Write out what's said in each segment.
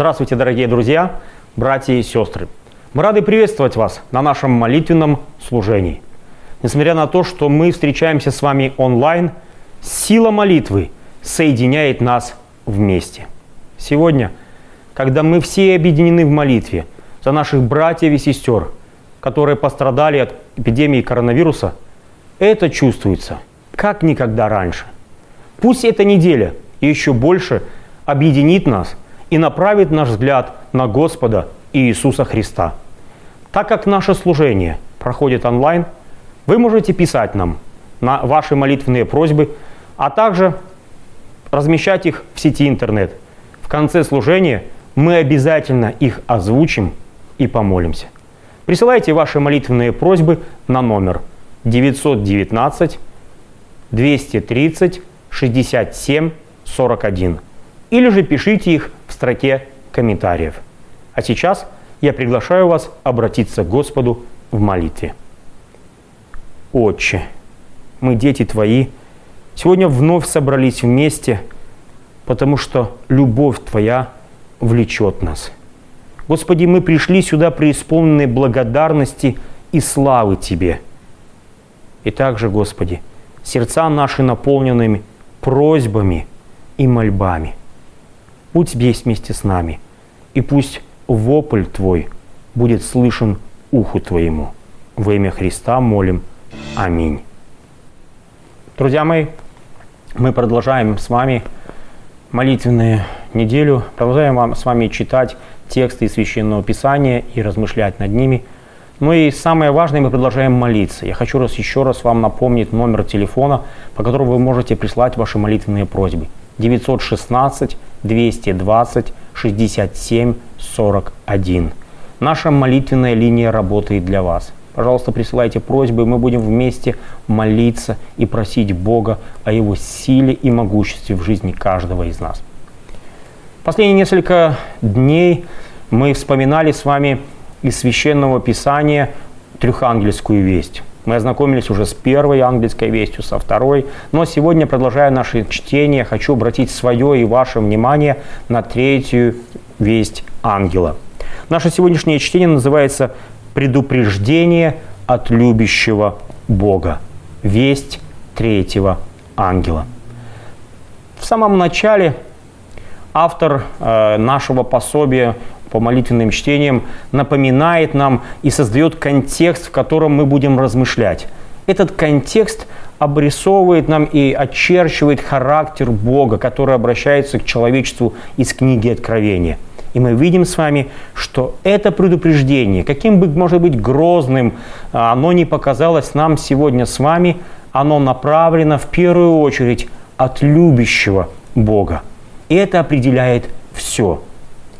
Здравствуйте, дорогие друзья, братья и сестры. Мы рады приветствовать вас на нашем молитвенном служении. Несмотря на то, что мы встречаемся с вами онлайн, сила молитвы соединяет нас вместе. Сегодня, когда мы все объединены в молитве за наших братьев и сестер, которые пострадали от эпидемии коронавируса, это чувствуется как никогда раньше. Пусть эта неделя еще больше объединит нас и направит наш взгляд на Господа Иисуса Христа. Так как наше служение проходит онлайн, вы можете писать нам на ваши молитвенные просьбы, а также размещать их в сети интернет. В конце служения мы обязательно их озвучим и помолимся. Присылайте ваши молитвенные просьбы на номер 919 230 67 41 или же пишите их строке комментариев. А сейчас я приглашаю вас обратиться к Господу в молитве. Отче, мы дети Твои, сегодня вновь собрались вместе, потому что любовь Твоя влечет нас. Господи, мы пришли сюда преисполненные благодарности и славы Тебе. И также, Господи, сердца наши наполненными просьбами и мольбами – Будь здесь вместе с нами, и пусть вопль Твой будет слышен уху Твоему. Во имя Христа молим. Аминь. Друзья мои, мы продолжаем с вами молитвенную неделю, продолжаем вам, с вами читать тексты из Священного Писания и размышлять над ними. Ну и самое важное, мы продолжаем молиться. Я хочу раз еще раз вам напомнить номер телефона, по которому вы можете прислать ваши молитвенные просьбы. 916 220 67 41. Наша молитвенная линия работает для вас. Пожалуйста, присылайте просьбы, мы будем вместе молиться и просить Бога о Его силе и могуществе в жизни каждого из нас. Последние несколько дней мы вспоминали с вами из Священного Писания трехангельскую весть. Мы ознакомились уже с первой английской вестью, со второй. Но сегодня, продолжая наше чтение, хочу обратить свое и ваше внимание на третью весть ангела. Наше сегодняшнее чтение называется «Предупреждение от любящего Бога». Весть третьего ангела. В самом начале автор э, нашего пособия по молитвенным чтениям напоминает нам и создает контекст, в котором мы будем размышлять. Этот контекст обрисовывает нам и очерчивает характер Бога, который обращается к человечеству из книги Откровения. И мы видим с вами, что это предупреждение, каким бы, может быть, грозным а, оно не показалось нам сегодня с вами, оно направлено в первую очередь от любящего Бога. И это определяет все –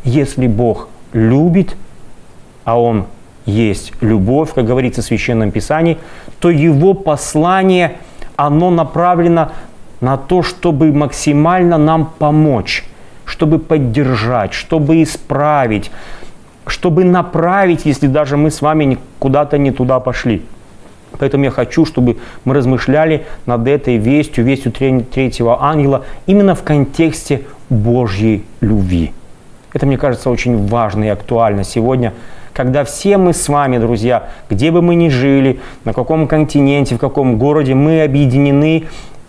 если Бог любит, а Он есть любовь, как говорится в Священном Писании, то Его послание, оно направлено на то, чтобы максимально нам помочь, чтобы поддержать, чтобы исправить, чтобы направить, если даже мы с вами куда-то не туда пошли. Поэтому я хочу, чтобы мы размышляли над этой вестью, вестью третьего ангела, именно в контексте Божьей любви. Это, мне кажется, очень важно и актуально сегодня, когда все мы с вами, друзья, где бы мы ни жили, на каком континенте, в каком городе, мы объединены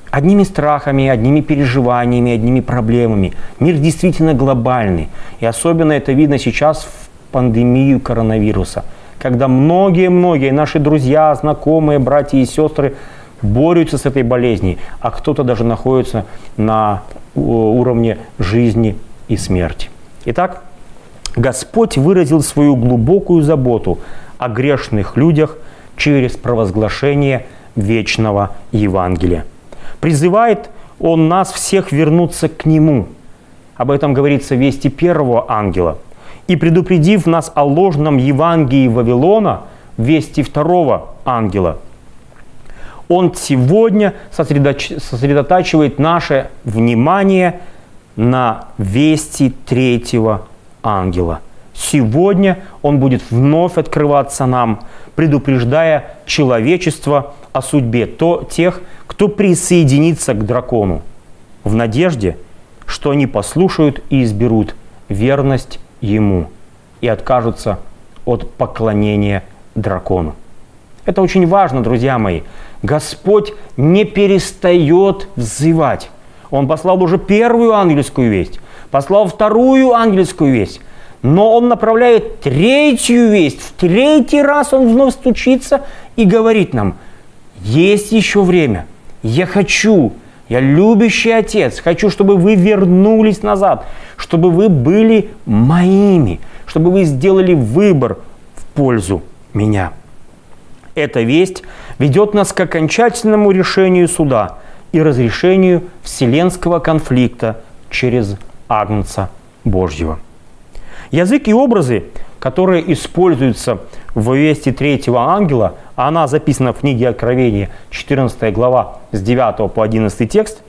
одними страхами, одними переживаниями, одними проблемами. Мир действительно глобальный. И особенно это видно сейчас в пандемию коронавируса, когда многие-многие наши друзья, знакомые, братья и сестры борются с этой болезнью, а кто-то даже находится на уровне жизни и смерти. Итак, Господь выразил свою глубокую заботу о грешных людях через провозглашение вечного Евангелия. Призывает Он нас всех вернуться к Нему. Об этом говорится в вести первого ангела. И предупредив нас о ложном Евангелии Вавилона, вести второго ангела, Он сегодня сосредотачивает наше внимание – на вести третьего ангела. Сегодня он будет вновь открываться нам, предупреждая человечество о судьбе то, тех, кто присоединится к дракону, в надежде, что они послушают и изберут верность Ему и откажутся от поклонения дракону. Это очень важно, друзья мои. Господь не перестает взывать. Он послал уже первую ангельскую весть, послал вторую ангельскую весть, но он направляет третью весть. В третий раз он вновь стучится и говорит нам, есть еще время. Я хочу, я любящий отец, хочу, чтобы вы вернулись назад, чтобы вы были моими, чтобы вы сделали выбор в пользу меня. Эта весть ведет нас к окончательному решению суда и разрешению вселенского конфликта через Агнца Божьего. Язык и образы, которые используются в вести третьего ангела, а она записана в книге Откровения, 14 глава, с 9 по 11 текст,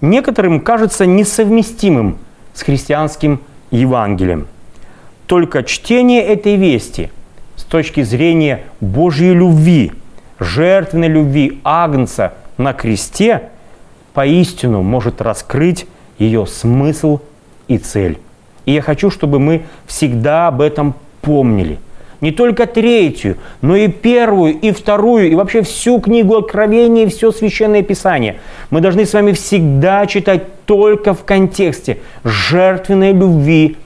некоторым кажется несовместимым с христианским Евангелием. Только чтение этой вести с точки зрения Божьей любви, жертвенной любви Агнца на кресте, поистину может раскрыть ее смысл и цель. И я хочу, чтобы мы всегда об этом помнили. Не только третью, но и первую, и вторую, и вообще всю книгу Откровения, и все Священное Писание. Мы должны с вами всегда читать только в контексте жертвенной любви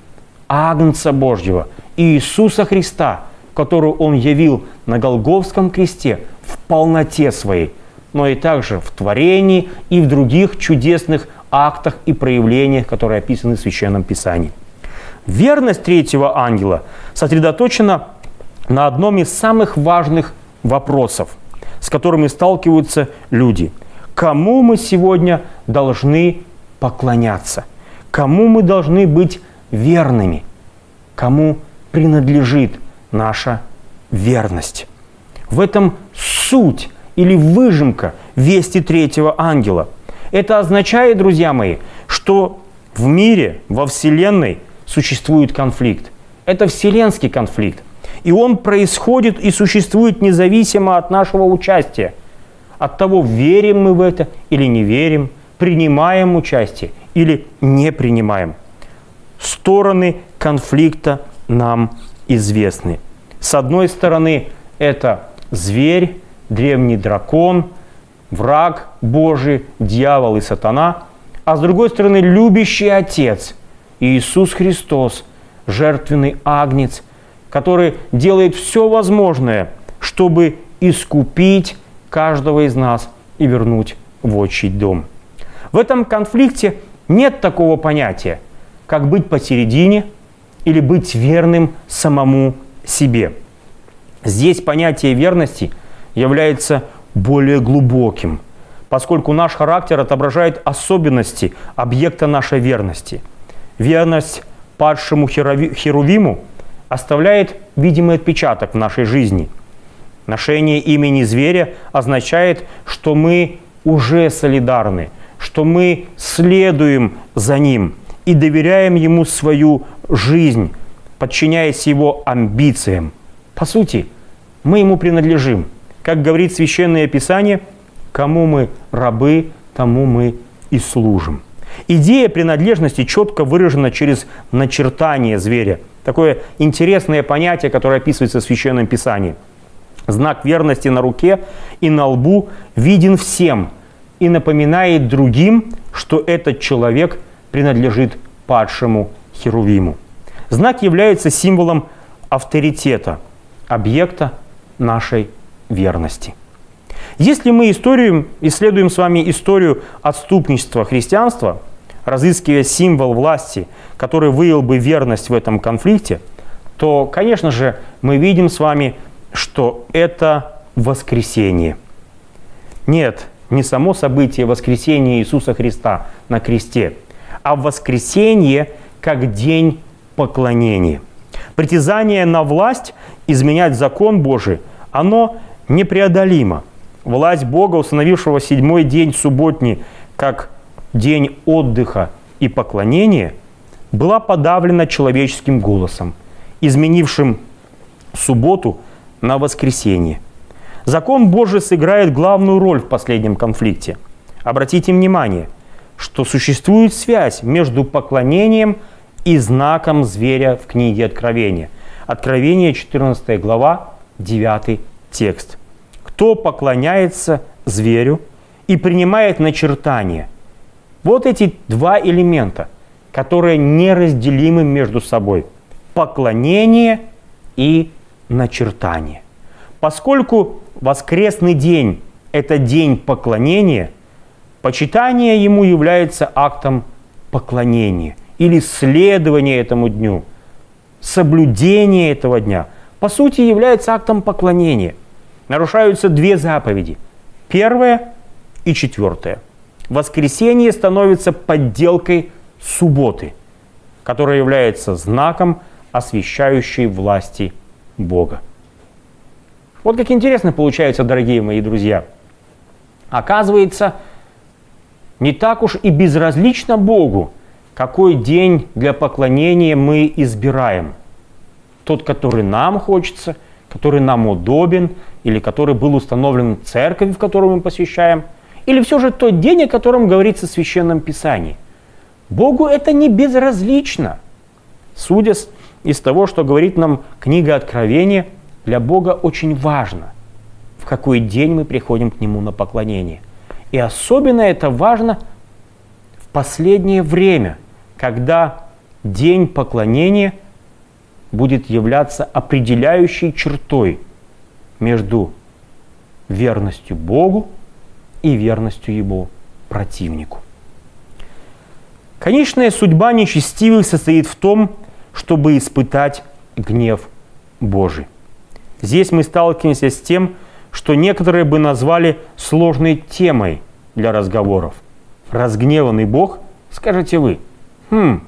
Агнца Божьего, Иисуса Христа, которую Он явил на Голговском кресте в полноте своей, но и также в творении и в других чудесных актах и проявлениях, которые описаны в Священном Писании. Верность третьего ангела сосредоточена на одном из самых важных вопросов, с которыми сталкиваются люди. Кому мы сегодня должны поклоняться? Кому мы должны быть верными? Кому принадлежит наша верность? В этом суть или выжимка вести третьего ангела. Это означает, друзья мои, что в мире, во Вселенной – существует конфликт. Это вселенский конфликт. И он происходит и существует независимо от нашего участия. От того, верим мы в это или не верим, принимаем участие или не принимаем. Стороны конфликта нам известны. С одной стороны, это зверь, древний дракон, враг Божий, дьявол и сатана, а с другой стороны, любящий отец – Иисус Христос, жертвенный агнец, который делает все возможное, чтобы искупить каждого из нас и вернуть в отчий дом. В этом конфликте нет такого понятия, как быть посередине или быть верным самому себе. Здесь понятие верности является более глубоким, поскольку наш характер отображает особенности объекта нашей верности – верность падшему Херувиму оставляет видимый отпечаток в нашей жизни. Ношение имени зверя означает, что мы уже солидарны, что мы следуем за ним и доверяем ему свою жизнь, подчиняясь его амбициям. По сути, мы ему принадлежим. Как говорит Священное Писание, кому мы рабы, тому мы и служим. Идея принадлежности четко выражена через начертание зверя. Такое интересное понятие, которое описывается в Священном Писании. Знак верности на руке и на лбу виден всем и напоминает другим, что этот человек принадлежит падшему Херувиму. Знак является символом авторитета, объекта нашей верности. Если мы историю, исследуем с вами историю отступничества христианства, разыскивая символ власти, который выявил бы верность в этом конфликте, то, конечно же, мы видим с вами, что это воскресение. Нет, не само событие воскресения Иисуса Христа на кресте, а воскресение как день поклонения. Притязание на власть изменять закон Божий, оно непреодолимо – Власть Бога, установившего седьмой день субботний как день отдыха и поклонения, была подавлена человеческим голосом, изменившим субботу на воскресенье. Закон Божий сыграет главную роль в последнем конфликте. Обратите внимание, что существует связь между поклонением и знаком зверя в книге Откровения. Откровение 14 глава, 9 текст. Кто поклоняется зверю и принимает начертание. Вот эти два элемента, которые неразделимы между собой. Поклонение и начертание. Поскольку воскресный день – это день поклонения, почитание ему является актом поклонения или следования этому дню, соблюдение этого дня, по сути, является актом поклонения. Нарушаются две заповеди. Первая и четвертая. Воскресенье становится подделкой субботы, которая является знаком освящающей власти Бога. Вот как интересно получается, дорогие мои друзья. Оказывается, не так уж и безразлично Богу, какой день для поклонения мы избираем. Тот, который нам хочется, который нам удобен, или который был установлен в церкви, в которую мы посвящаем, или все же тот день, о котором говорится в Священном Писании. Богу это не безразлично. Судя из того, что говорит нам книга Откровения – для Бога очень важно, в какой день мы приходим к Нему на поклонение. И особенно это важно в последнее время, когда день поклонения будет являться определяющей чертой между верностью Богу и верностью Его противнику. Конечная судьба нечестивых состоит в том, чтобы испытать гнев Божий. Здесь мы сталкиваемся с тем, что некоторые бы назвали сложной темой для разговоров. Разгневанный Бог, скажете вы. Хм,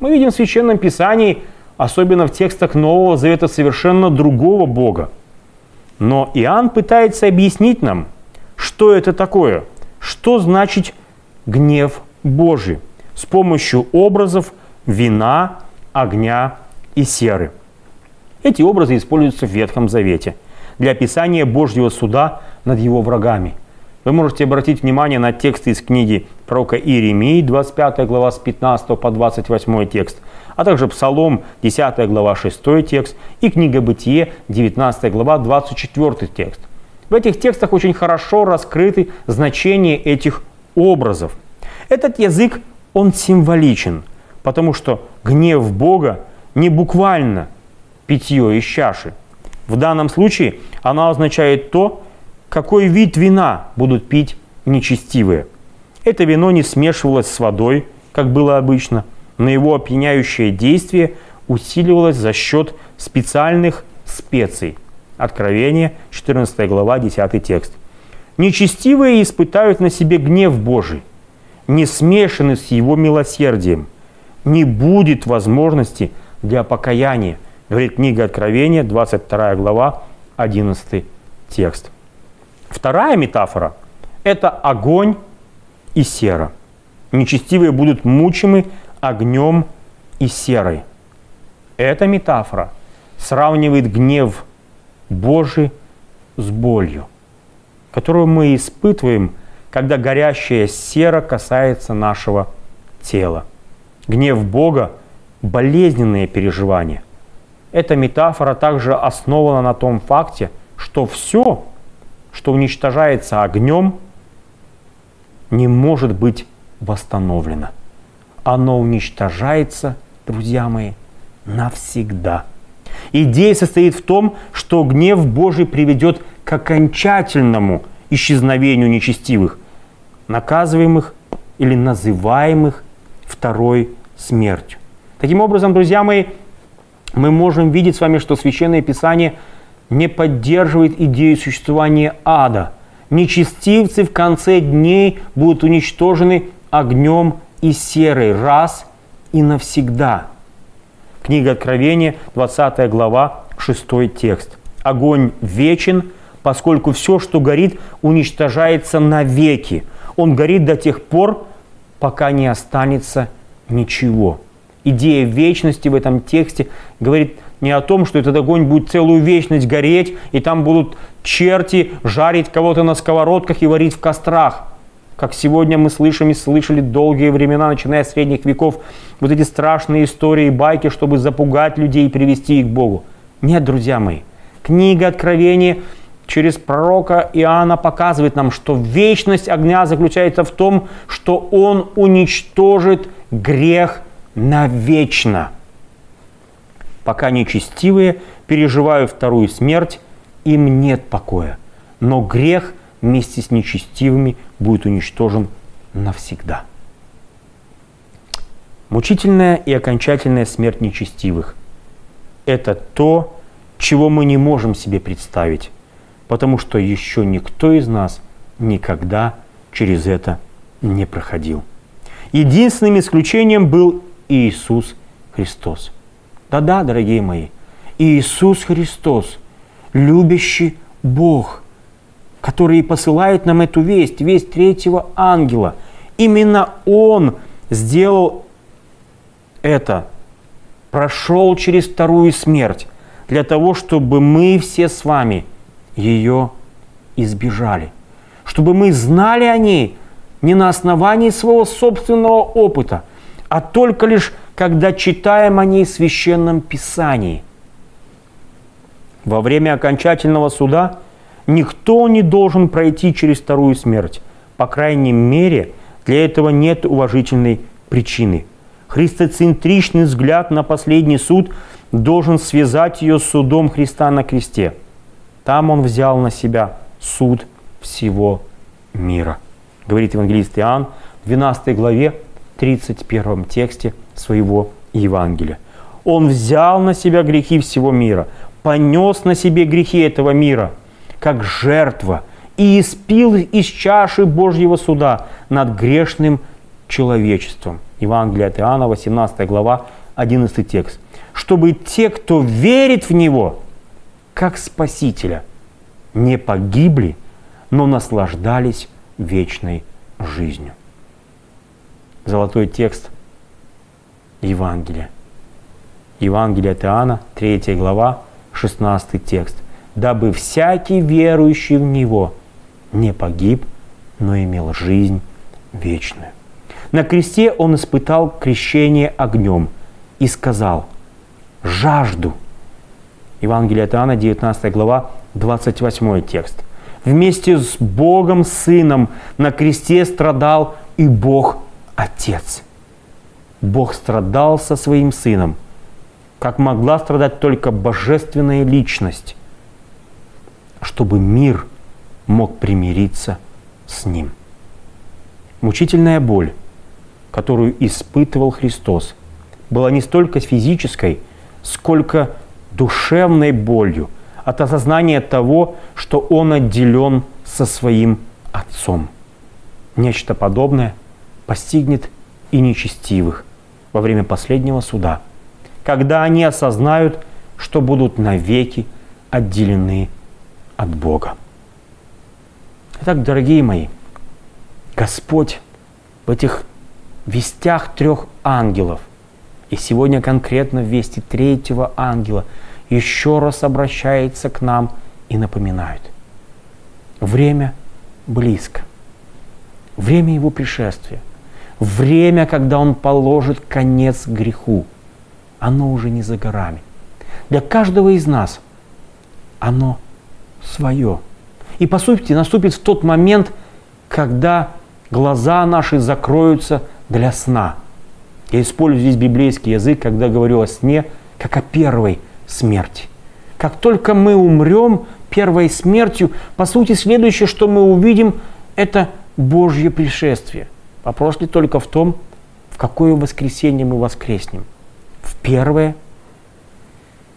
мы видим в Священном Писании, особенно в текстах Нового Завета, совершенно другого Бога. Но Иоанн пытается объяснить нам, что это такое, что значит гнев Божий с помощью образов вина, огня и серы. Эти образы используются в Ветхом Завете для описания Божьего суда над его врагами. Вы можете обратить внимание на тексты из книги пророка Иеремии, 25 глава с 15 по 28 текст, а также Псалом, 10 глава 6 текст и книга Бытие, 19 глава 24 текст. В этих текстах очень хорошо раскрыты значения этих образов. Этот язык, он символичен, потому что гнев Бога не буквально питье из чаши. В данном случае она означает то, какой вид вина будут пить нечестивые. Это вино не смешивалось с водой, как было обычно, но его опьяняющее действие усиливалось за счет специальных специй. Откровение, 14 глава, 10 текст. Нечестивые испытают на себе гнев Божий, не смешанный с его милосердием. Не будет возможности для покаяния, Говорит книга Откровения, 22 глава, 11 текст. Вторая метафора – это огонь и сера. Нечестивые будут мучимы огнем и серой. Эта метафора сравнивает гнев Божий с болью, которую мы испытываем, когда горящая сера касается нашего тела. Гнев Бога – болезненные переживания. Эта метафора также основана на том факте, что все, что уничтожается огнем, не может быть восстановлено. Оно уничтожается, друзья мои, навсегда. Идея состоит в том, что гнев Божий приведет к окончательному исчезновению нечестивых, наказываемых или называемых второй смертью. Таким образом, друзья мои, мы можем видеть с вами, что Священное Писание не поддерживает идею существования ада. Нечестивцы в конце дней будут уничтожены огнем и серой раз и навсегда. Книга Откровения, 20 глава, 6 текст. Огонь вечен, поскольку все, что горит, уничтожается навеки. Он горит до тех пор, пока не останется ничего идея вечности в этом тексте говорит не о том, что этот огонь будет целую вечность гореть, и там будут черти жарить кого-то на сковородках и варить в кострах. как сегодня мы слышим и слышали долгие времена, начиная с средних веков, вот эти страшные истории, байки, чтобы запугать людей и привести их к Богу. Нет, друзья мои, книга Откровения через пророка Иоанна показывает нам, что вечность огня заключается в том, что он уничтожит грех навечно. Пока нечестивые переживают вторую смерть, им нет покоя. Но грех вместе с нечестивыми будет уничтожен навсегда. Мучительная и окончательная смерть нечестивых – это то, чего мы не можем себе представить, потому что еще никто из нас никогда через это не проходил. Единственным исключением был Иисус Христос. Да-да, дорогие мои, Иисус Христос, любящий Бог, который посылает нам эту весть, весть третьего ангела. Именно Он сделал это, прошел через вторую смерть, для того, чтобы мы все с вами ее избежали. Чтобы мы знали о ней не на основании своего собственного опыта, а только лишь когда читаем о ней в Священном Писании. Во время окончательного суда никто не должен пройти через вторую смерть. По крайней мере, для этого нет уважительной причины. Христоцентричный взгляд на последний суд должен связать ее с судом Христа на кресте. Там он взял на себя суд всего мира. Говорит евангелист Иоанн в 12 главе, 31 тексте своего Евангелия. Он взял на себя грехи всего мира, понес на себе грехи этого мира, как жертва, и испил из чаши Божьего суда над грешным человечеством. Евангелие от Иоанна, 18 глава, 11 текст. Чтобы те, кто верит в Него, как Спасителя, не погибли, но наслаждались вечной жизнью. Золотой текст Евангелия. Евангелие от Иоанна, 3 глава, 16 текст. «Дабы всякий верующий в Него не погиб, но имел жизнь вечную». На кресте он испытал крещение огнем и сказал «Жажду». Евангелие от Иоанна, 19 глава, 28 текст. Вместе с Богом Сыном на кресте страдал и Бог Отец. Бог страдал со своим Сыном, как могла страдать только божественная личность, чтобы мир мог примириться с Ним. Мучительная боль – которую испытывал Христос, была не столько физической, сколько душевной болью от осознания того, что Он отделен со своим Отцом. Нечто подобное постигнет и нечестивых во время последнего суда, когда они осознают, что будут навеки отделены от Бога. Итак, дорогие мои, Господь в этих вестях трех ангелов. И сегодня конкретно в вести третьего ангела еще раз обращается к нам и напоминает. Время близко. Время его пришествия. Время, когда он положит конец греху. Оно уже не за горами. Для каждого из нас оно свое. И по сути наступит тот момент, когда глаза наши закроются – для сна. Я использую здесь библейский язык, когда говорю о сне, как о первой смерти. Как только мы умрем первой смертью, по сути, следующее, что мы увидим, это Божье пришествие. Вопрос ли только в том, в какое воскресенье мы воскреснем. В первое,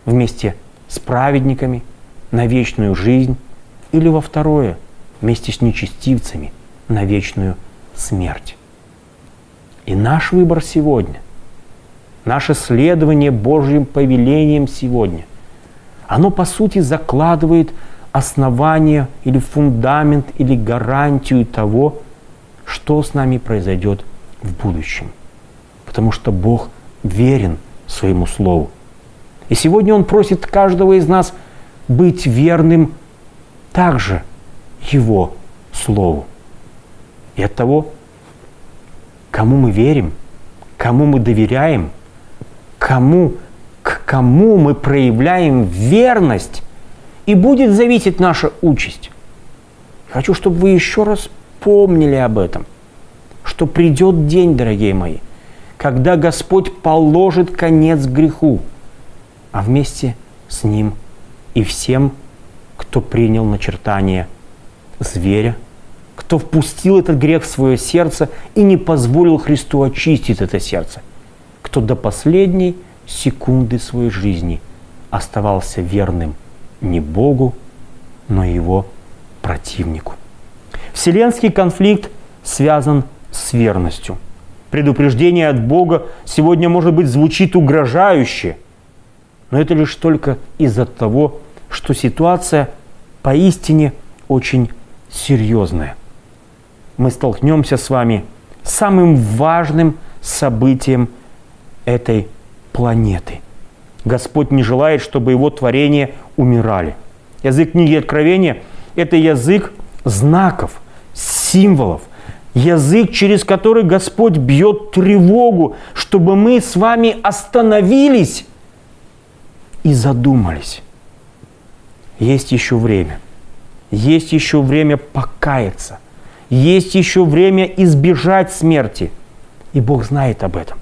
вместе с праведниками, на вечную жизнь, или во второе, вместе с нечестивцами, на вечную смерть. И наш выбор сегодня, наше следование Божьим повелением сегодня, оно по сути закладывает основание или фундамент или гарантию того, что с нами произойдет в будущем. Потому что Бог верен своему Слову. И сегодня Он просит каждого из нас быть верным также Его Слову. и от того, кому мы верим, кому мы доверяем, кому, к кому мы проявляем верность, и будет зависеть наша участь. Хочу, чтобы вы еще раз помнили об этом, что придет день, дорогие мои, когда Господь положит конец греху, а вместе с ним и всем, кто принял начертание зверя, кто впустил этот грех в свое сердце и не позволил Христу очистить это сердце, кто до последней секунды своей жизни оставался верным не Богу, но его противнику. Вселенский конфликт связан с верностью. Предупреждение от Бога сегодня, может быть, звучит угрожающе, но это лишь только из-за того, что ситуация поистине очень серьезная. Мы столкнемся с вами с самым важным событием этой планеты. Господь не желает, чтобы его творения умирали. Язык книги Откровения – это язык знаков, символов, язык, через который Господь бьет тревогу, чтобы мы с вами остановились и задумались. Есть еще время. Есть еще время покаяться. Есть еще время избежать смерти. И Бог знает об этом.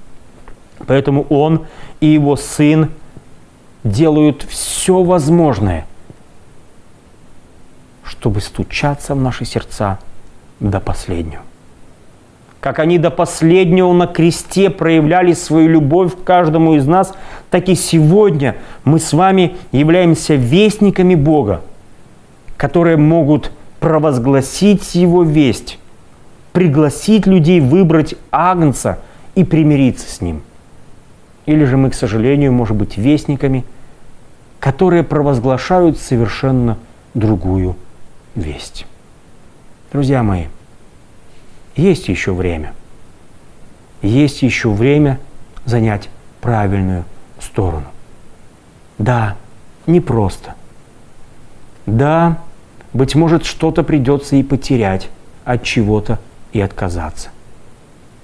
Поэтому Он и Его Сын делают все возможное, чтобы стучаться в наши сердца до последнего. Как они до последнего на кресте проявляли свою любовь к каждому из нас, так и сегодня мы с вами являемся вестниками Бога, которые могут провозгласить Его весть, пригласить людей выбрать Агнца и примириться с Ним. Или же мы, к сожалению, может быть вестниками, которые провозглашают совершенно другую весть. Друзья мои, есть еще время. Есть еще время занять правильную сторону. Да, непросто. Да, быть может, что-то придется и потерять, от чего-то и отказаться.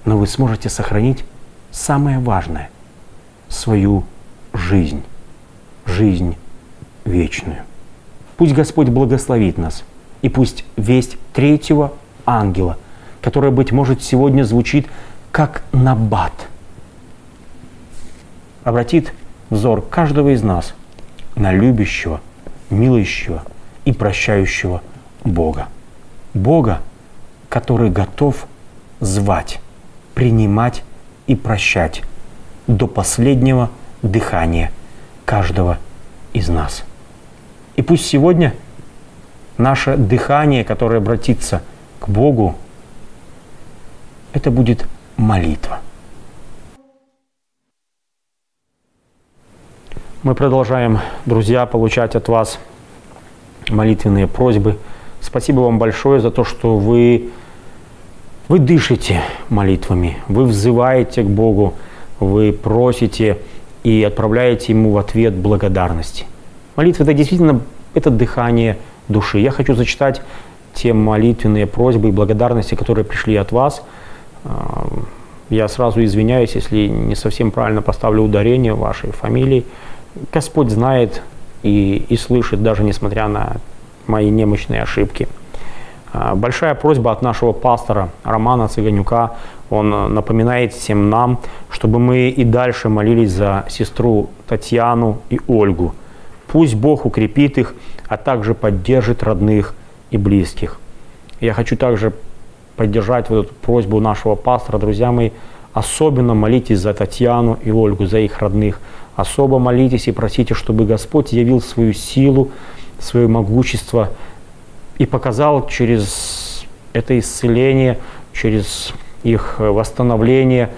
Но вы сможете сохранить самое важное – свою жизнь, жизнь вечную. Пусть Господь благословит нас, и пусть весть третьего ангела, которая, быть может, сегодня звучит как набат, обратит взор каждого из нас на любящего, милующего и прощающего Бога. Бога, который готов звать, принимать и прощать до последнего дыхания каждого из нас. И пусть сегодня наше дыхание, которое обратится к Богу, это будет молитва. Мы продолжаем, друзья, получать от вас молитвенные просьбы. Спасибо вам большое за то, что вы, вы дышите молитвами, вы взываете к Богу, вы просите и отправляете Ему в ответ благодарности. Молитва – это действительно это дыхание души. Я хочу зачитать те молитвенные просьбы и благодарности, которые пришли от вас. Я сразу извиняюсь, если не совсем правильно поставлю ударение вашей фамилии. Господь знает и, и слышит, даже несмотря на мои немощные ошибки. А, большая просьба от нашего пастора Романа Цыганюка. Он напоминает всем нам, чтобы мы и дальше молились за сестру Татьяну и Ольгу. Пусть Бог укрепит их, а также поддержит родных и близких. Я хочу также поддержать вот эту просьбу нашего пастора, друзья мои, особенно молитесь за Татьяну и Ольгу, за их родных – особо молитесь и просите, чтобы Господь явил свою силу, свое могущество и показал через это исцеление, через их восстановление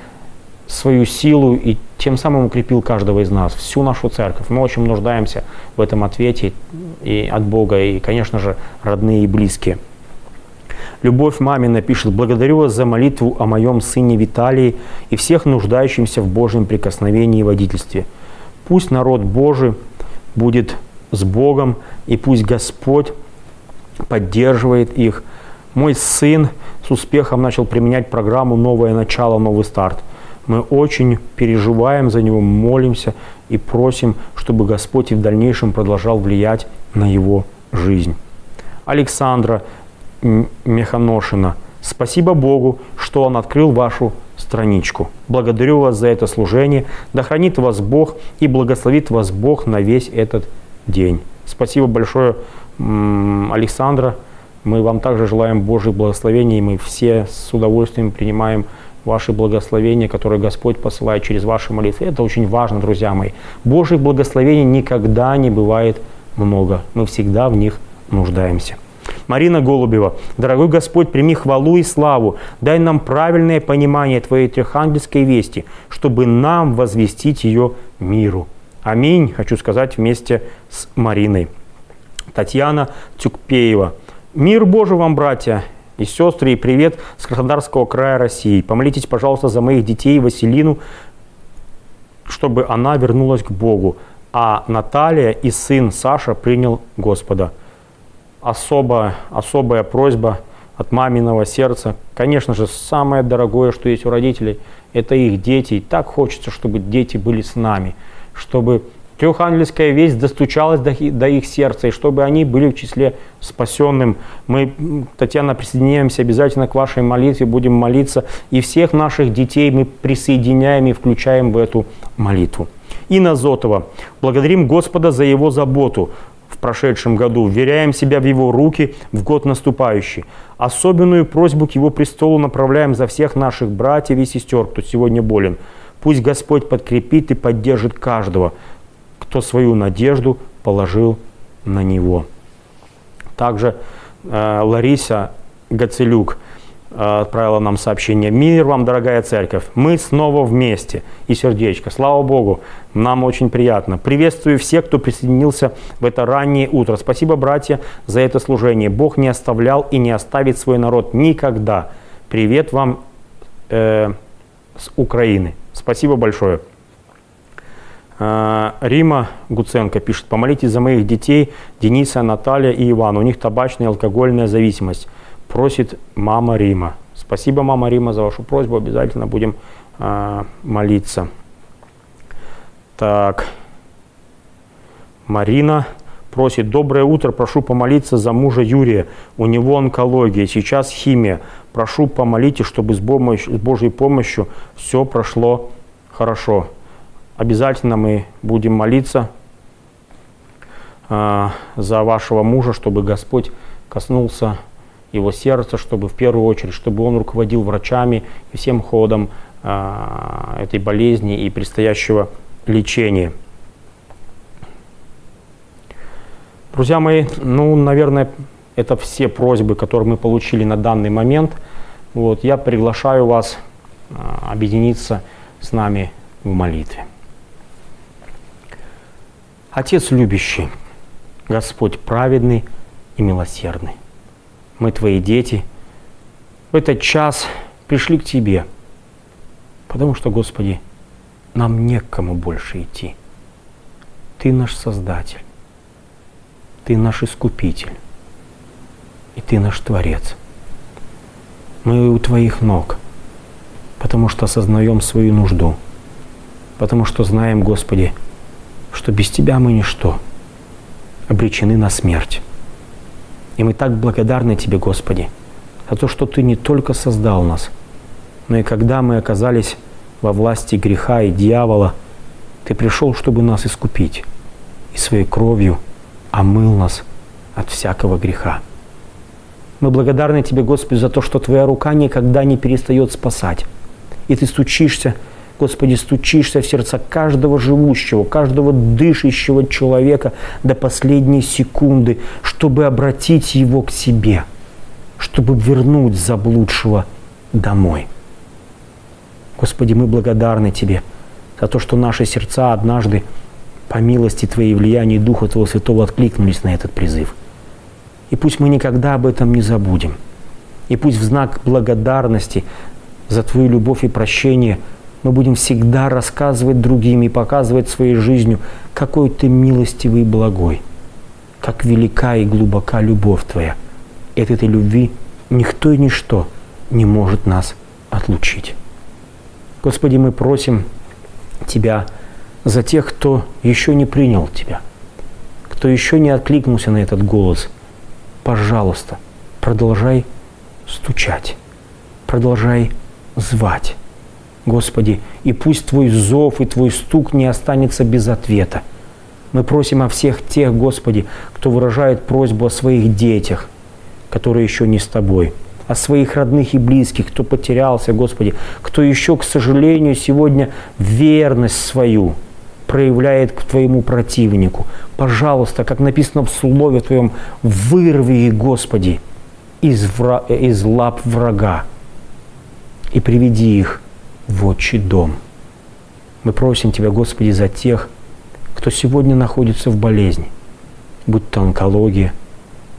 свою силу и тем самым укрепил каждого из нас, всю нашу церковь. Мы очень нуждаемся в этом ответе и от Бога, и, конечно же, родные и близкие. Любовь мамина пишет, благодарю вас за молитву о моем сыне Виталии и всех нуждающимся в Божьем прикосновении и водительстве – Пусть народ Божий будет с Богом, и пусть Господь поддерживает их. Мой сын с успехом начал применять программу «Новое начало, новый старт». Мы очень переживаем за него, молимся и просим, чтобы Господь и в дальнейшем продолжал влиять на его жизнь. Александра Механошина, спасибо Богу, что Он открыл вашу страничку. Благодарю вас за это служение. Да хранит вас Бог и благословит вас Бог на весь этот день. Спасибо большое, Александра. Мы вам также желаем Божьих благословений. Мы все с удовольствием принимаем ваши благословения, которые Господь посылает через ваши молитвы. Это очень важно, друзья мои. Божьих благословений никогда не бывает много. Мы всегда в них нуждаемся. Марина Голубева, дорогой Господь, прими хвалу и славу, дай нам правильное понимание Твоей трехангельской вести, чтобы нам возвестить ее миру. Аминь, хочу сказать вместе с Мариной. Татьяна Тюкпеева. Мир Божий вам, братья и сестры, и привет с Краснодарского края России. Помолитесь, пожалуйста, за моих детей Василину, чтобы она вернулась к Богу, а Наталья и сын Саша принял Господа. Особо, особая просьба от маминого сердца. Конечно же, самое дорогое, что есть у родителей, это их дети. И так хочется, чтобы дети были с нами – чтобы трехангельская весть достучалась до, до их сердца, и чтобы они были в числе спасенным. Мы, Татьяна, присоединяемся обязательно к вашей молитве, будем молиться, и всех наших детей мы присоединяем и включаем в эту молитву. Инна Зотова. Благодарим Господа за Его заботу в прошедшем году, вверяем себя в Его руки в год наступающий. Особенную просьбу к Его престолу направляем за всех наших братьев и сестер, кто сегодня болен – Пусть Господь подкрепит и поддержит каждого, кто свою надежду положил на Него. Также э, Лариса Гацелюк э, отправила нам сообщение. Мир вам, дорогая церковь, мы снова вместе. И сердечко. Слава Богу, нам очень приятно. Приветствую всех, кто присоединился в это раннее утро. Спасибо, братья, за это служение. Бог не оставлял и не оставит свой народ никогда. Привет вам э, с Украины. Спасибо большое. А, Рима Гуценко пишет, помолитесь за моих детей Дениса, Наталья и Ивана. У них табачная и алкогольная зависимость. Просит мама Рима. Спасибо, мама Рима, за вашу просьбу. Обязательно будем а, молиться. Так. Марина просит, доброе утро, прошу помолиться за мужа Юрия. У него онкология, сейчас химия прошу, помолитесь, чтобы с, помощью, с Божьей помощью все прошло хорошо. Обязательно мы будем молиться э, за вашего мужа, чтобы Господь коснулся его сердца, чтобы в первую очередь, чтобы он руководил врачами и всем ходом э, этой болезни и предстоящего лечения. Друзья мои, ну, наверное, это все просьбы, которые мы получили на данный момент. Вот, я приглашаю вас а, объединиться с нами в молитве. Отец любящий, Господь праведный и милосердный, мы Твои дети в этот час пришли к Тебе, потому что, Господи, нам не к кому больше идти. Ты наш Создатель, Ты наш Искупитель, и Ты наш Творец. Мы у Твоих ног, потому что осознаем свою нужду, потому что знаем, Господи, что без Тебя мы ничто, обречены на смерть. И мы так благодарны Тебе, Господи, за то, что Ты не только создал нас, но и когда мы оказались во власти греха и дьявола, Ты пришел, чтобы нас искупить, и своей кровью омыл нас от всякого греха. Мы благодарны Тебе, Господи, за то, что Твоя рука никогда не перестает спасать. И Ты стучишься, Господи, стучишься в сердца каждого живущего, каждого дышащего человека до последней секунды, чтобы обратить его к себе, чтобы вернуть заблудшего домой. Господи, мы благодарны Тебе за то, что наши сердца однажды по милости Твоей и влиянию Духа Твоего Святого откликнулись на этот призыв – и пусть мы никогда об этом не забудем. И пусть в знак благодарности за Твою любовь и прощение мы будем всегда рассказывать другим и показывать своей жизнью, какой Ты милостивый и благой, как велика и глубока любовь Твоя. Этой любви никто и ничто не может нас отлучить. Господи, мы просим Тебя за тех, кто еще не принял Тебя, кто еще не откликнулся на этот голос. Пожалуйста, продолжай стучать, продолжай звать. Господи, и пусть Твой зов и Твой стук не останется без ответа. Мы просим о всех тех, Господи, кто выражает просьбу о своих детях, которые еще не с Тобой, о своих родных и близких, кто потерялся, Господи, кто еще, к сожалению, сегодня верность свою проявляет к Твоему противнику. Пожалуйста, как написано в Слове Твоем, вырви Господи, из, вра... из лап врага и приведи их в отчий дом. Мы просим Тебя, Господи, за тех, кто сегодня находится в болезни, будь то онкология,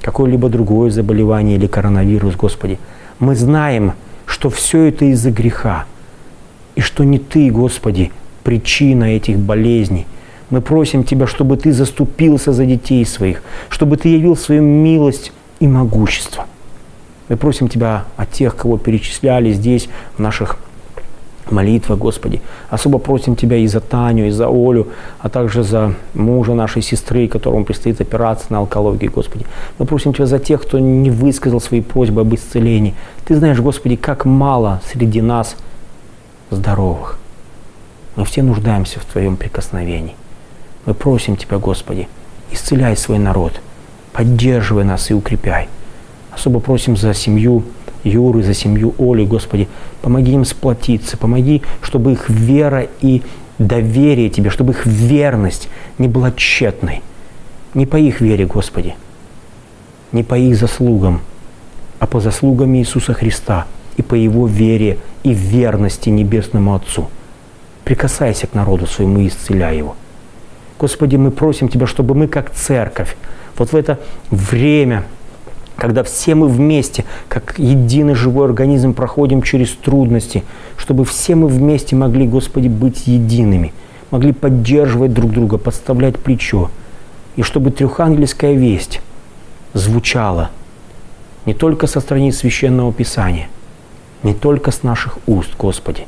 какое-либо другое заболевание или коронавирус, Господи. Мы знаем, что все это из-за греха, и что не Ты, Господи, причина этих болезней. Мы просим Тебя, чтобы Ты заступился за детей своих, чтобы Ты явил свою милость и могущество. Мы просим Тебя о тех, кого перечисляли здесь, в наших молитва, Господи. Особо просим Тебя и за Таню, и за Олю, а также за мужа нашей сестры, которому предстоит операция на онкологии, Господи. Мы просим Тебя за тех, кто не высказал свои просьбы об исцелении. Ты знаешь, Господи, как мало среди нас здоровых. Мы все нуждаемся в Твоем прикосновении. Мы просим Тебя, Господи, исцеляй свой народ, поддерживай нас и укрепляй. Особо просим за семью Юры, за семью Оли, Господи, помоги им сплотиться, помоги, чтобы их вера и доверие Тебе, чтобы их верность не была тщетной. Не по их вере, Господи, не по их заслугам, а по заслугам Иисуса Христа и по Его вере и верности Небесному Отцу. Прикасайся к народу своему и исцеляй его. Господи, мы просим Тебя, чтобы мы как церковь вот в это время – когда все мы вместе, как единый живой организм, проходим через трудности, чтобы все мы вместе могли, Господи, быть едиными, могли поддерживать друг друга, подставлять плечо, и чтобы трехангельская весть звучала не только со страниц Священного Писания, не только с наших уст, Господи,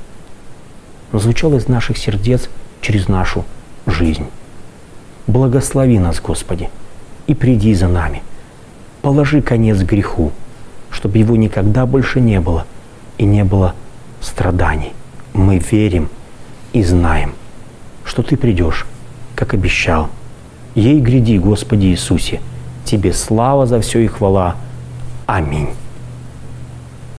но звучала из наших сердец через нашу жизнь. Благослови нас, Господи, и приди за нами – положи конец греху, чтобы его никогда больше не было и не было страданий. Мы верим и знаем, что Ты придешь, как обещал. Ей гряди, Господи Иисусе, Тебе слава за все и хвала. Аминь.